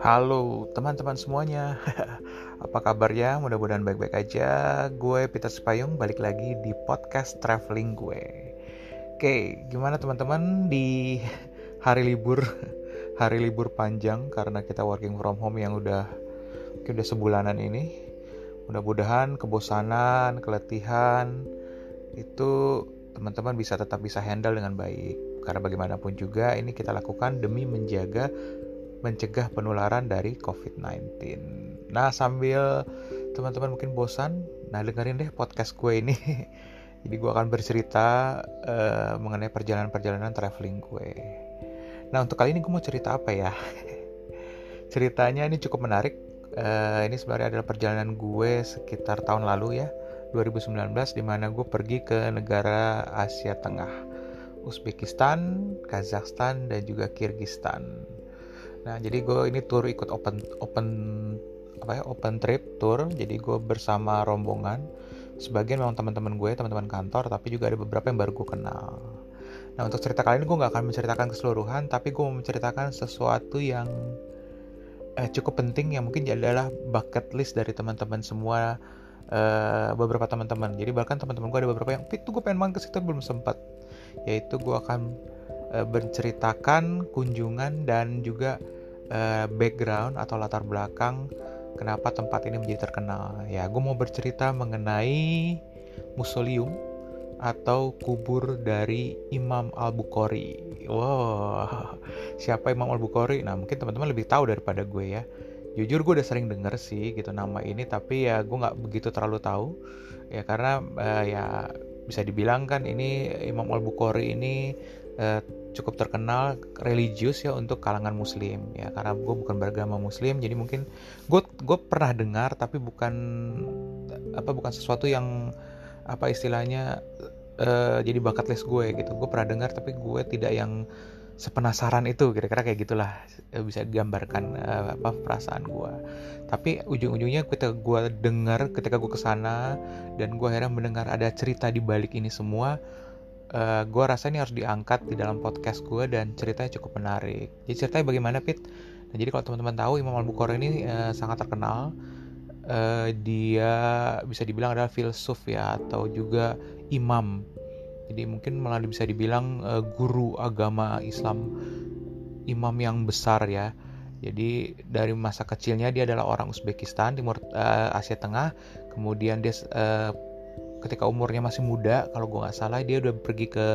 Halo teman-teman semuanya. Apa kabarnya? Mudah-mudahan baik-baik aja. Gue Peter Sepayung balik lagi di podcast traveling gue. Oke, gimana teman-teman di hari libur? Hari libur panjang karena kita working from home yang udah Mungkin udah sebulanan ini. Mudah-mudahan kebosanan, keletihan Itu teman-teman bisa tetap bisa handle dengan baik Karena bagaimanapun juga ini kita lakukan demi menjaga mencegah penularan dari COVID-19. Nah, sambil teman-teman mungkin bosan, nah dengerin deh podcast gue ini. Jadi gue akan bercerita uh, mengenai perjalanan-perjalanan traveling gue. Nah, untuk kali ini gue mau cerita apa ya? Ceritanya ini cukup menarik. Uh, ini sebenarnya adalah perjalanan gue sekitar tahun lalu ya, 2019, di mana gue pergi ke negara Asia Tengah. Uzbekistan, Kazakhstan, dan juga Kyrgyzstan. Nah, jadi gue ini tour ikut open open apa ya open trip tour. Jadi gue bersama rombongan. Sebagian memang teman-teman gue, teman-teman kantor, tapi juga ada beberapa yang baru gue kenal. Nah, untuk cerita kali ini gue nggak akan menceritakan keseluruhan, tapi gue mau menceritakan sesuatu yang eh, cukup penting yang mungkin adalah bucket list dari teman-teman semua uh, beberapa teman-teman. Jadi bahkan teman-teman gue ada beberapa yang, itu gue pengen main ke situ belum sempat. Yaitu gue akan uh, menceritakan kunjungan dan juga uh, background atau latar belakang kenapa tempat ini menjadi terkenal. Ya, gue mau bercerita mengenai museum atau kubur dari Imam Al-Bukhari. Wow, siapa Imam Al-Bukhari? Nah, mungkin teman-teman lebih tahu daripada gue ya. Jujur gue udah sering denger sih gitu nama ini, tapi ya gue nggak begitu terlalu tahu. Ya karena uh, ya bisa dibilang kan ini Imam Al-Bukhari ini uh, cukup terkenal religius ya untuk kalangan muslim ya karena gue bukan beragama muslim jadi mungkin gue gue pernah dengar tapi bukan apa bukan sesuatu yang apa istilahnya uh, jadi bakat list gue gitu gue pernah dengar tapi gue tidak yang sepenasaran itu kira-kira kayak gitulah eh, bisa digambarkan uh, apa perasaan gue tapi ujung-ujungnya ketika gue dengar ketika gue ke sana dan gue akhirnya mendengar ada cerita di balik ini semua uh, eh, gue rasa ini harus diangkat di dalam podcast gue dan ceritanya cukup menarik. Jadi ceritanya bagaimana Pit? Nah, jadi kalau teman-teman tahu Imam Al Bukhari ini uh, sangat terkenal. Uh, dia bisa dibilang adalah filsuf ya atau juga imam. Jadi mungkin malah bisa dibilang uh, guru agama Islam, imam yang besar ya. Jadi dari masa kecilnya dia adalah orang Uzbekistan, Timur uh, Asia Tengah. Kemudian dia uh, ketika umurnya masih muda kalau gue nggak salah dia udah pergi ke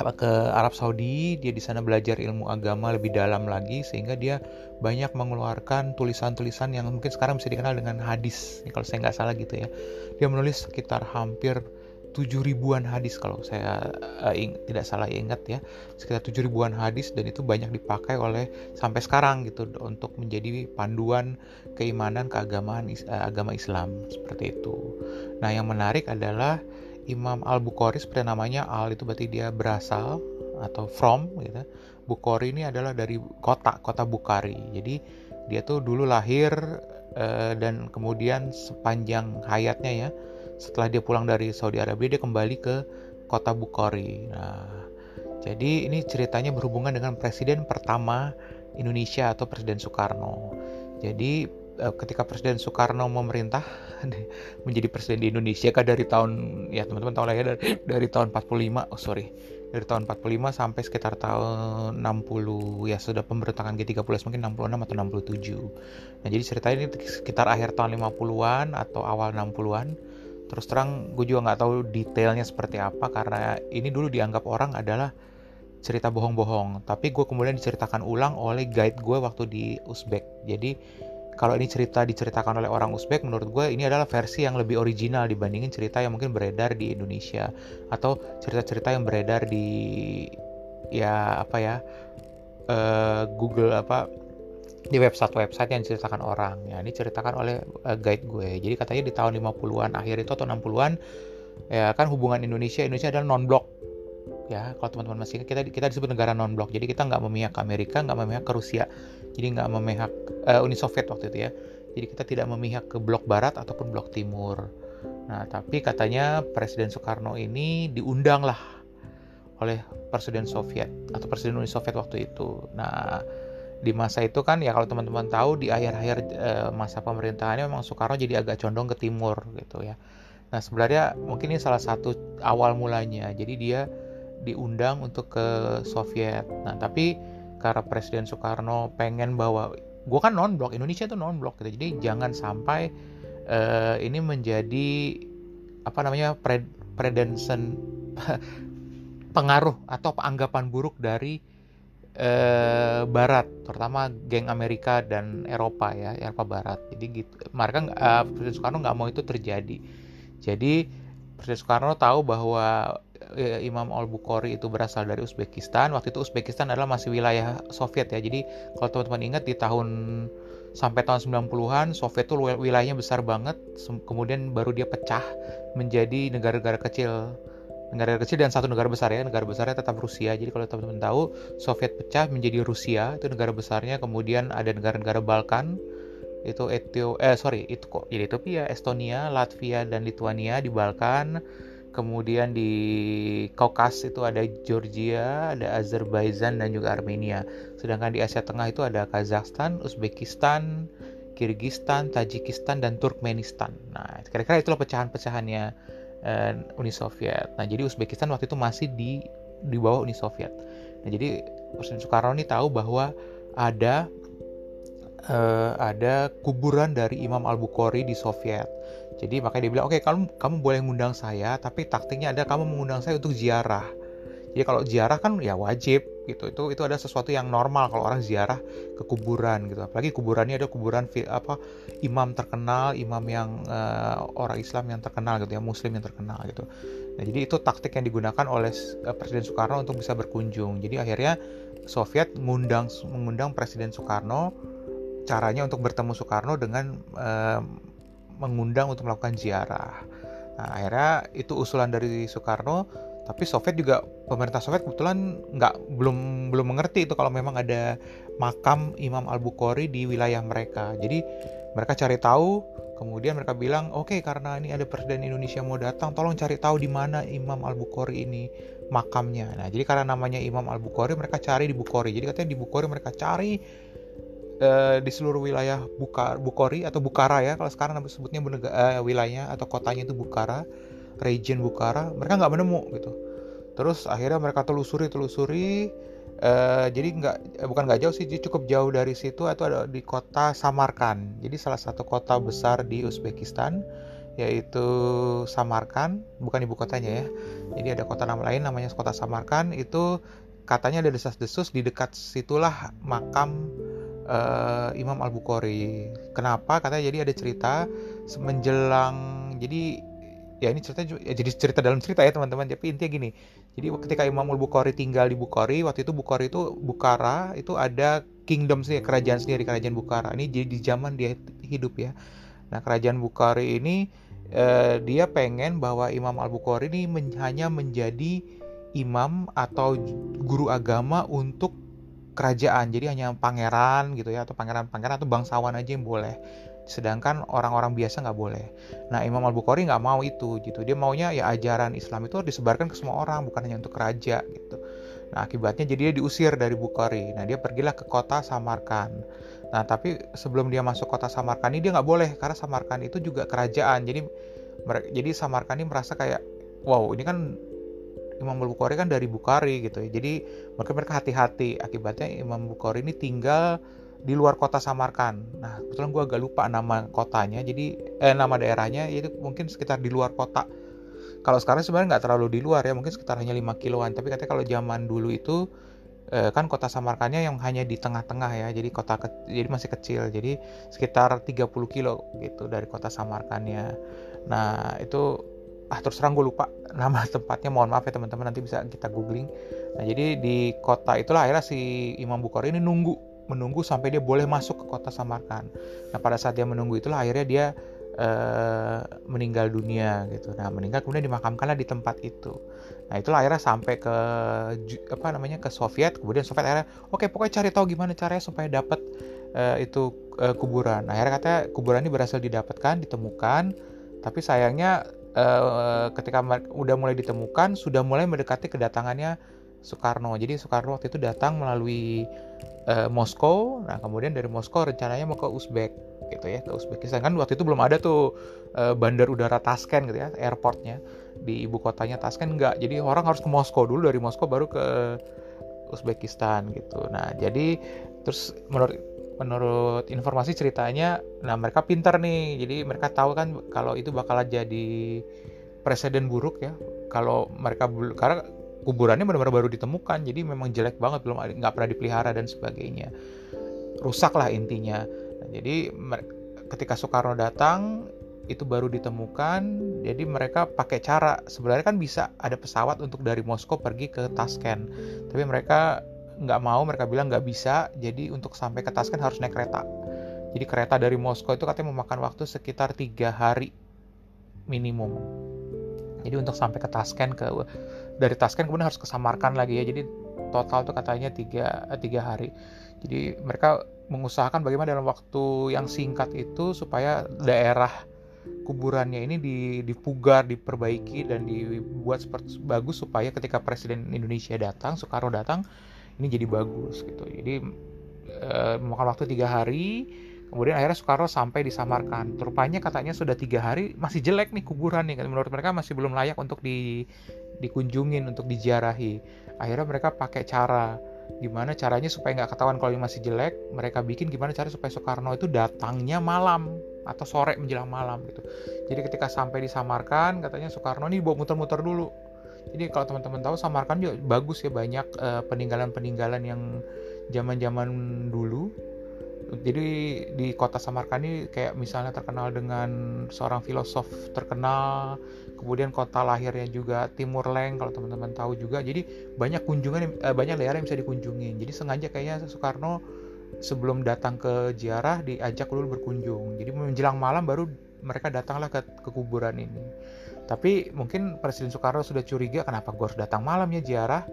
apa ke Arab Saudi dia di sana belajar ilmu agama lebih dalam lagi sehingga dia banyak mengeluarkan tulisan-tulisan yang mungkin sekarang bisa dikenal dengan hadis kalau saya nggak salah gitu ya dia menulis sekitar hampir tujuh ribuan hadis kalau saya uh, ing, tidak salah ingat ya sekitar tujuh ribuan hadis dan itu banyak dipakai oleh sampai sekarang gitu untuk menjadi panduan keimanan keagamaan uh, agama Islam seperti itu. Nah yang menarik adalah Imam Al Bukhari seperti namanya Al itu berarti dia berasal atau from gitu. Bukhari ini adalah dari kota kota Bukhari. Jadi dia tuh dulu lahir uh, dan kemudian sepanjang hayatnya ya setelah dia pulang dari Saudi Arabia dia kembali ke kota Bukhari. Nah, jadi ini ceritanya berhubungan dengan presiden pertama Indonesia atau Presiden Soekarno. Jadi eh, ketika Presiden Soekarno memerintah menjadi presiden di Indonesia kan dari tahun ya teman-teman tahu lah ya dari, dari tahun 45 oh sorry dari tahun 45 sampai sekitar tahun 60 ya sudah pemberontakan G30 mungkin 66 atau 67 nah jadi ceritanya ini sekitar akhir tahun 50-an atau awal 60-an terus terang gue juga nggak tahu detailnya seperti apa karena ini dulu dianggap orang adalah cerita bohong-bohong. Tapi gue kemudian diceritakan ulang oleh guide gue waktu di Uzbek. Jadi kalau ini cerita diceritakan oleh orang Uzbek menurut gue ini adalah versi yang lebih original dibandingin cerita yang mungkin beredar di Indonesia. Atau cerita-cerita yang beredar di ya apa ya uh, Google apa di website-website yang diceritakan orang. Ya, ini ceritakan oleh uh, guide gue. Jadi katanya di tahun 50-an akhir itu atau 60-an ya kan hubungan Indonesia Indonesia adalah non blok. Ya, kalau teman-teman masih ingat kita kita disebut negara non blok. Jadi kita nggak memihak ke Amerika, nggak memihak ke Rusia. Jadi nggak memihak uh, Uni Soviet waktu itu ya. Jadi kita tidak memihak ke blok barat ataupun blok timur. Nah, tapi katanya Presiden Soekarno ini diundang lah oleh Presiden Soviet atau Presiden Uni Soviet waktu itu. Nah, di masa itu kan ya kalau teman-teman tahu di akhir-akhir e, masa pemerintahannya memang Soekarno jadi agak condong ke timur gitu ya. Nah, sebenarnya mungkin ini salah satu awal mulanya. Jadi dia diundang untuk ke Soviet. Nah, tapi karena Presiden Soekarno pengen bawa gue kan non blok Indonesia tuh non blok gitu. Jadi jangan sampai uh, ini menjadi apa namanya pred, predensen pengaruh atau anggapan buruk dari uh, Barat, terutama geng Amerika dan Eropa ya, Eropa Barat. Jadi gitu, mereka uh, Presiden Soekarno nggak mau itu terjadi. Jadi Presiden Soekarno tahu bahwa uh, Imam Al Bukhari itu berasal dari Uzbekistan. Waktu itu Uzbekistan adalah masih wilayah Soviet ya. Jadi kalau teman-teman ingat di tahun sampai tahun 90-an Soviet itu wilayahnya besar banget kemudian baru dia pecah menjadi negara-negara kecil negara kecil dan satu negara besar ya. Negara besarnya tetap Rusia. Jadi kalau teman-teman tahu Soviet pecah menjadi Rusia. Itu negara besarnya kemudian ada negara-negara Balkan. Itu Etio eh sorry itu kok jadi Ethiopia Estonia Latvia dan Lithuania di Balkan. Kemudian di Kaukas itu ada Georgia, ada Azerbaijan dan juga Armenia. Sedangkan di Asia Tengah itu ada Kazakhstan, Uzbekistan, Kirgistan, Tajikistan dan Turkmenistan. Nah, kira-kira itulah pecahan-pecahannya Uni Soviet. Nah, jadi Uzbekistan waktu itu masih di di bawah Uni Soviet. Nah, jadi Presiden Soekarno ini tahu bahwa ada uh, ada kuburan dari Imam Al Bukhari di Soviet. Jadi makanya dia bilang, oke okay, kamu kamu boleh mengundang saya, tapi taktiknya ada kamu mengundang saya untuk ziarah. Jadi kalau ziarah kan ya wajib gitu. Itu itu ada sesuatu yang normal kalau orang ziarah ke kuburan gitu. Apalagi kuburannya ada kuburan apa imam terkenal, imam yang uh, orang Islam yang terkenal gitu ya, muslim yang terkenal gitu. Nah, jadi itu taktik yang digunakan oleh uh, Presiden Soekarno untuk bisa berkunjung. Jadi akhirnya Soviet mengundang mengundang Presiden Soekarno caranya untuk bertemu Soekarno dengan uh, mengundang untuk melakukan ziarah. Nah, akhirnya itu usulan dari Soekarno, tapi Soviet juga pemerintah Soviet kebetulan nggak belum belum mengerti itu kalau memang ada makam Imam Al Bukhari di wilayah mereka. Jadi mereka cari tahu, kemudian mereka bilang, oke okay, karena ini ada presiden Indonesia mau datang, tolong cari tahu di mana Imam Al Bukhari ini makamnya. Nah, jadi karena namanya Imam Al Bukhari, mereka cari di Bukhari. Jadi katanya di Bukhari mereka cari uh, di seluruh wilayah Bukhari atau Bukhara ya kalau sekarang sebutnya uh, wilayahnya atau kotanya itu Bukhara region Bukhara mereka nggak menemu gitu terus akhirnya mereka telusuri telusuri uh, jadi nggak bukan nggak jauh sih cukup jauh dari situ atau ada di kota Samarkand jadi salah satu kota besar di Uzbekistan yaitu Samarkand bukan ibu kotanya ya jadi ada kota nama lain namanya kota Samarkand itu katanya ada desas-desus di dekat situlah makam uh, Imam Al Bukhari. Kenapa? Katanya jadi ada cerita menjelang jadi ya ini cerita ya jadi cerita dalam cerita ya teman-teman. Tapi intinya gini jadi ketika Imam Al Bukhari tinggal di Bukhari waktu itu Bukhari itu Bukhara itu ada kingdom sendiri kerajaan sendiri kerajaan Bukhara. Ini jadi di zaman dia hidup ya. Nah kerajaan Bukhari ini eh, dia pengen bahwa Imam Al Bukhari ini men hanya menjadi imam atau guru agama untuk kerajaan. Jadi hanya pangeran gitu ya atau pangeran-pangeran atau bangsawan aja yang boleh sedangkan orang-orang biasa nggak boleh. Nah Imam Al Bukhari nggak mau itu gitu. Dia maunya ya ajaran Islam itu disebarkan ke semua orang bukan hanya untuk raja gitu. Nah akibatnya jadi dia diusir dari Bukhari. Nah dia pergilah ke kota Samarkand nah tapi sebelum dia masuk kota Samarkand ini dia nggak boleh karena Samarkand itu juga kerajaan. Jadi jadi Samarkand ini merasa kayak wow ini kan Imam Bukhari kan dari Bukhari gitu ya. Jadi mereka mereka hati-hati. Akibatnya Imam Bukhari ini tinggal di luar kota Samarkand. Nah, kebetulan gue agak lupa nama kotanya. Jadi eh, nama daerahnya itu mungkin sekitar di luar kota. Kalau sekarang sebenarnya nggak terlalu di luar ya, mungkin sekitar hanya 5 kiloan. Tapi katanya kalau zaman dulu itu eh, kan kota Samarkandnya yang hanya di tengah-tengah ya. Jadi kota ke, jadi masih kecil. Jadi sekitar 30 kilo gitu dari kota Samarkandnya. Nah, itu ah terus terang gue lupa nama tempatnya mohon maaf ya teman-teman nanti bisa kita googling nah jadi di kota itulah akhirnya si Imam Bukhari ini nunggu menunggu sampai dia boleh masuk ke kota Samarkand nah pada saat dia menunggu itulah akhirnya dia uh, meninggal dunia gitu. Nah meninggal kemudian dimakamkanlah di tempat itu. Nah itulah akhirnya sampai ke apa namanya ke Soviet. Kemudian Soviet akhirnya oke okay, pokoknya cari tahu gimana caranya supaya dapat uh, itu uh, kuburan. Nah, akhirnya katanya kuburan ini berhasil didapatkan ditemukan. Tapi sayangnya uh, ketika udah mulai ditemukan sudah mulai mendekati kedatangannya Soekarno. Jadi Soekarno waktu itu datang melalui uh, Moskow. Nah, kemudian dari Moskow rencananya mau ke Uzbek gitu ya, ke Uzbekistan. Kan waktu itu belum ada tuh uh, bandar udara Tashkent gitu ya, airportnya di ibu kotanya Tashkent enggak. Jadi orang harus ke Moskow dulu dari Moskow baru ke Uzbekistan gitu. Nah, jadi terus menurut menurut informasi ceritanya nah mereka pintar nih. Jadi mereka tahu kan kalau itu bakal jadi presiden buruk ya. Kalau mereka karena kuburannya benar-benar baru ditemukan jadi memang jelek banget belum nggak pernah dipelihara dan sebagainya. Rusak lah intinya. Nah, jadi ketika Soekarno datang itu baru ditemukan jadi mereka pakai cara sebenarnya kan bisa ada pesawat untuk dari Moskow pergi ke Tashkent tapi mereka nggak mau mereka bilang nggak bisa jadi untuk sampai ke Tashkent harus naik kereta. Jadi kereta dari Moskow itu katanya memakan waktu sekitar tiga hari minimum. Jadi untuk sampai ke Tashkent ke dari Tashkent kemudian harus ke Samarkand lagi ya. Jadi total tuh katanya tiga tiga hari. Jadi mereka mengusahakan bagaimana dalam waktu yang singkat itu supaya daerah kuburannya ini dipugar, diperbaiki dan dibuat seperti bagus supaya ketika Presiden Indonesia datang, Soekarno datang, ini jadi bagus gitu. Jadi eh, memakan waktu tiga hari, Kemudian akhirnya Soekarno sampai di Samarkand. Rupanya katanya sudah tiga hari masih jelek nih kuburan nih. Menurut mereka masih belum layak untuk di, dikunjungin, untuk diziarahi. Akhirnya mereka pakai cara gimana caranya supaya nggak ketahuan kalau masih jelek. Mereka bikin gimana cara supaya Soekarno itu datangnya malam atau sore menjelang malam gitu. Jadi ketika sampai di Samarkand katanya Soekarno ini bawa muter-muter dulu. Jadi kalau teman-teman tahu Samarkand juga bagus ya banyak uh, peninggalan-peninggalan yang zaman-zaman dulu jadi di kota Samarkand ini kayak misalnya terkenal dengan seorang filosof terkenal kemudian kota lahirnya juga Timur Leng kalau teman-teman tahu juga. Jadi banyak kunjungan eh, banyak daerah yang bisa dikunjungi jadi sengaja kayaknya Soekarno sebelum datang ke ziarah diajak dulu berkunjung. Jadi menjelang malam baru mereka datanglah ke, ke kuburan ini. Tapi mungkin Presiden Soekarno sudah curiga kenapa gue harus datang malam ya ziarah?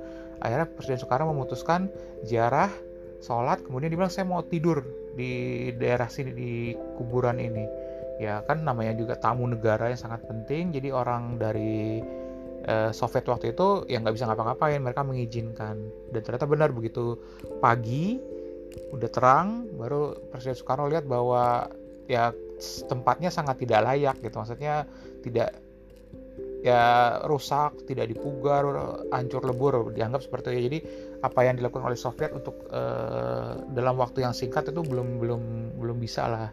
Akhirnya Presiden Soekarno memutuskan ziarah sholat kemudian dibilang saya mau tidur di daerah sini di kuburan ini. Ya kan namanya juga tamu negara yang sangat penting. Jadi orang dari uh, Soviet waktu itu yang nggak bisa ngapa-ngapain. Mereka mengizinkan. Dan ternyata benar begitu pagi udah terang baru Presiden Soekarno lihat bahwa ya tempatnya sangat tidak layak gitu. Maksudnya tidak ya rusak, tidak dipugar, hancur lebur dianggap seperti itu. Jadi apa yang dilakukan oleh Soviet untuk uh, dalam waktu yang singkat itu belum belum belum bisa lah.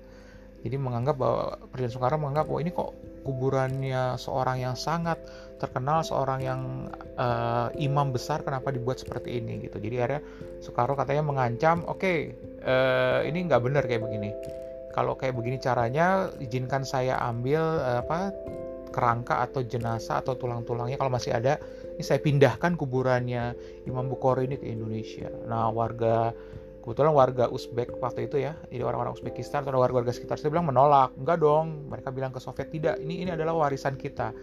Jadi menganggap bahwa Presiden Soekarno menganggap bahwa ini kok kuburannya seorang yang sangat terkenal, seorang yang uh, imam besar, kenapa dibuat seperti ini gitu. Jadi akhirnya Soekarno katanya mengancam, oke okay, uh, eh, ini nggak benar kayak begini. Kalau kayak begini caranya, izinkan saya ambil uh, apa kerangka atau jenazah atau tulang-tulangnya kalau masih ada ini saya pindahkan kuburannya Imam Bukhari ini ke Indonesia. Nah warga kebetulan warga Uzbek waktu itu ya jadi orang-orang Uzbekistan atau warga-warga sekitar saya bilang menolak. Enggak dong mereka bilang ke Soviet tidak ini ini adalah warisan kita.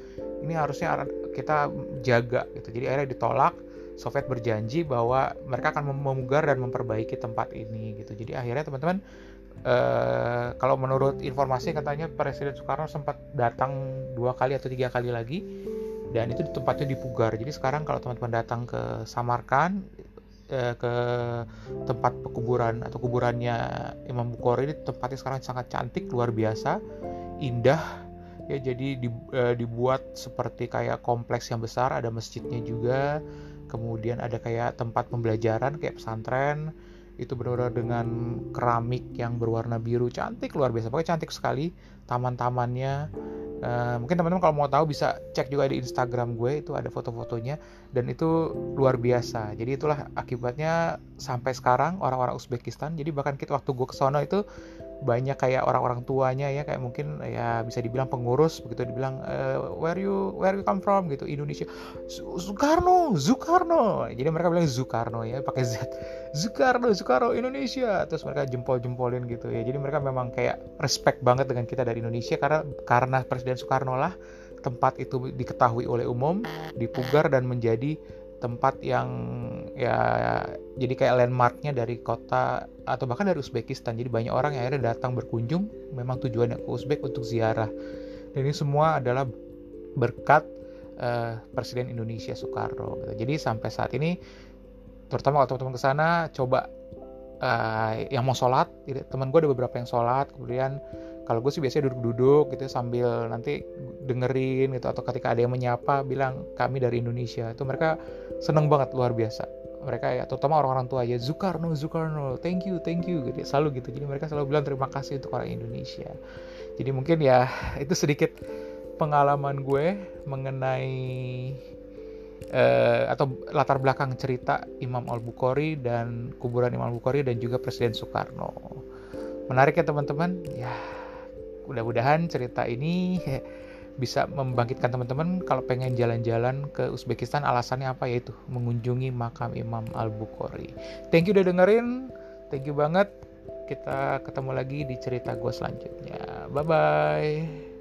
Ini harusnya kita jaga gitu. Jadi akhirnya ditolak. Soviet berjanji bahwa mereka akan memugar dan memperbaiki tempat ini gitu. Jadi akhirnya teman-teman Uh, kalau menurut informasi katanya Presiden Soekarno sempat datang dua kali atau tiga kali lagi dan itu tempatnya dipugar jadi sekarang kalau teman-teman datang ke Samarkand uh, ke tempat pekuburan atau kuburannya Imam Bukhari ini tempatnya sekarang sangat cantik luar biasa indah. Ya jadi di, uh, dibuat seperti kayak kompleks yang besar ada masjidnya juga. Kemudian ada kayak tempat pembelajaran kayak pesantren itu benar-benar dengan keramik yang berwarna biru. Cantik luar biasa. Pokoknya cantik sekali taman-tamannya. Uh, mungkin teman-teman kalau mau tahu bisa cek juga di Instagram gue itu ada foto-fotonya. Dan itu luar biasa. Jadi itulah akibatnya sampai sekarang orang-orang Uzbekistan jadi bahkan kita waktu gue ke sana itu banyak kayak orang-orang tuanya ya kayak mungkin ya bisa dibilang pengurus begitu dibilang uh, where you where you come from? gitu Indonesia. Soekarno Soekarno. Jadi mereka bilang Soekarno ya pakai Z. Soekarno Soekarno Indonesia. Terus mereka jempol-jempolin gitu ya. Jadi mereka memang kayak respect banget dengan kita dari Indonesia karena karena Presiden Soekarno lah tempat itu diketahui oleh umum dipugar dan menjadi tempat yang ya jadi kayak landmarknya dari kota atau bahkan dari Uzbekistan. Jadi banyak orang yang akhirnya datang berkunjung. Memang tujuannya ke Uzbek untuk ziarah. Dan ini semua adalah berkat uh, Presiden Indonesia Soekarno. Jadi sampai saat ini, terutama kalau teman-teman ke sana, coba uh, yang mau sholat, teman gue ada beberapa yang sholat, kemudian kalau gue sih biasanya duduk-duduk gitu sambil nanti dengerin gitu atau ketika ada yang menyapa bilang kami dari Indonesia. Itu mereka seneng banget luar biasa. Mereka ya terutama orang-orang tua ya Zukarno Zukarno thank you thank you gitu. Selalu gitu. Jadi mereka selalu bilang terima kasih untuk orang Indonesia. Jadi mungkin ya itu sedikit pengalaman gue mengenai uh, atau latar belakang cerita Imam Al Bukhari dan kuburan Imam Al Bukhari dan juga Presiden Soekarno. Menarik ya teman-teman. Ya mudah-mudahan cerita ini bisa membangkitkan teman-teman kalau pengen jalan-jalan ke Uzbekistan alasannya apa yaitu mengunjungi makam Imam Al-Bukhari. Thank you udah dengerin. Thank you banget. Kita ketemu lagi di cerita gue selanjutnya. Bye bye.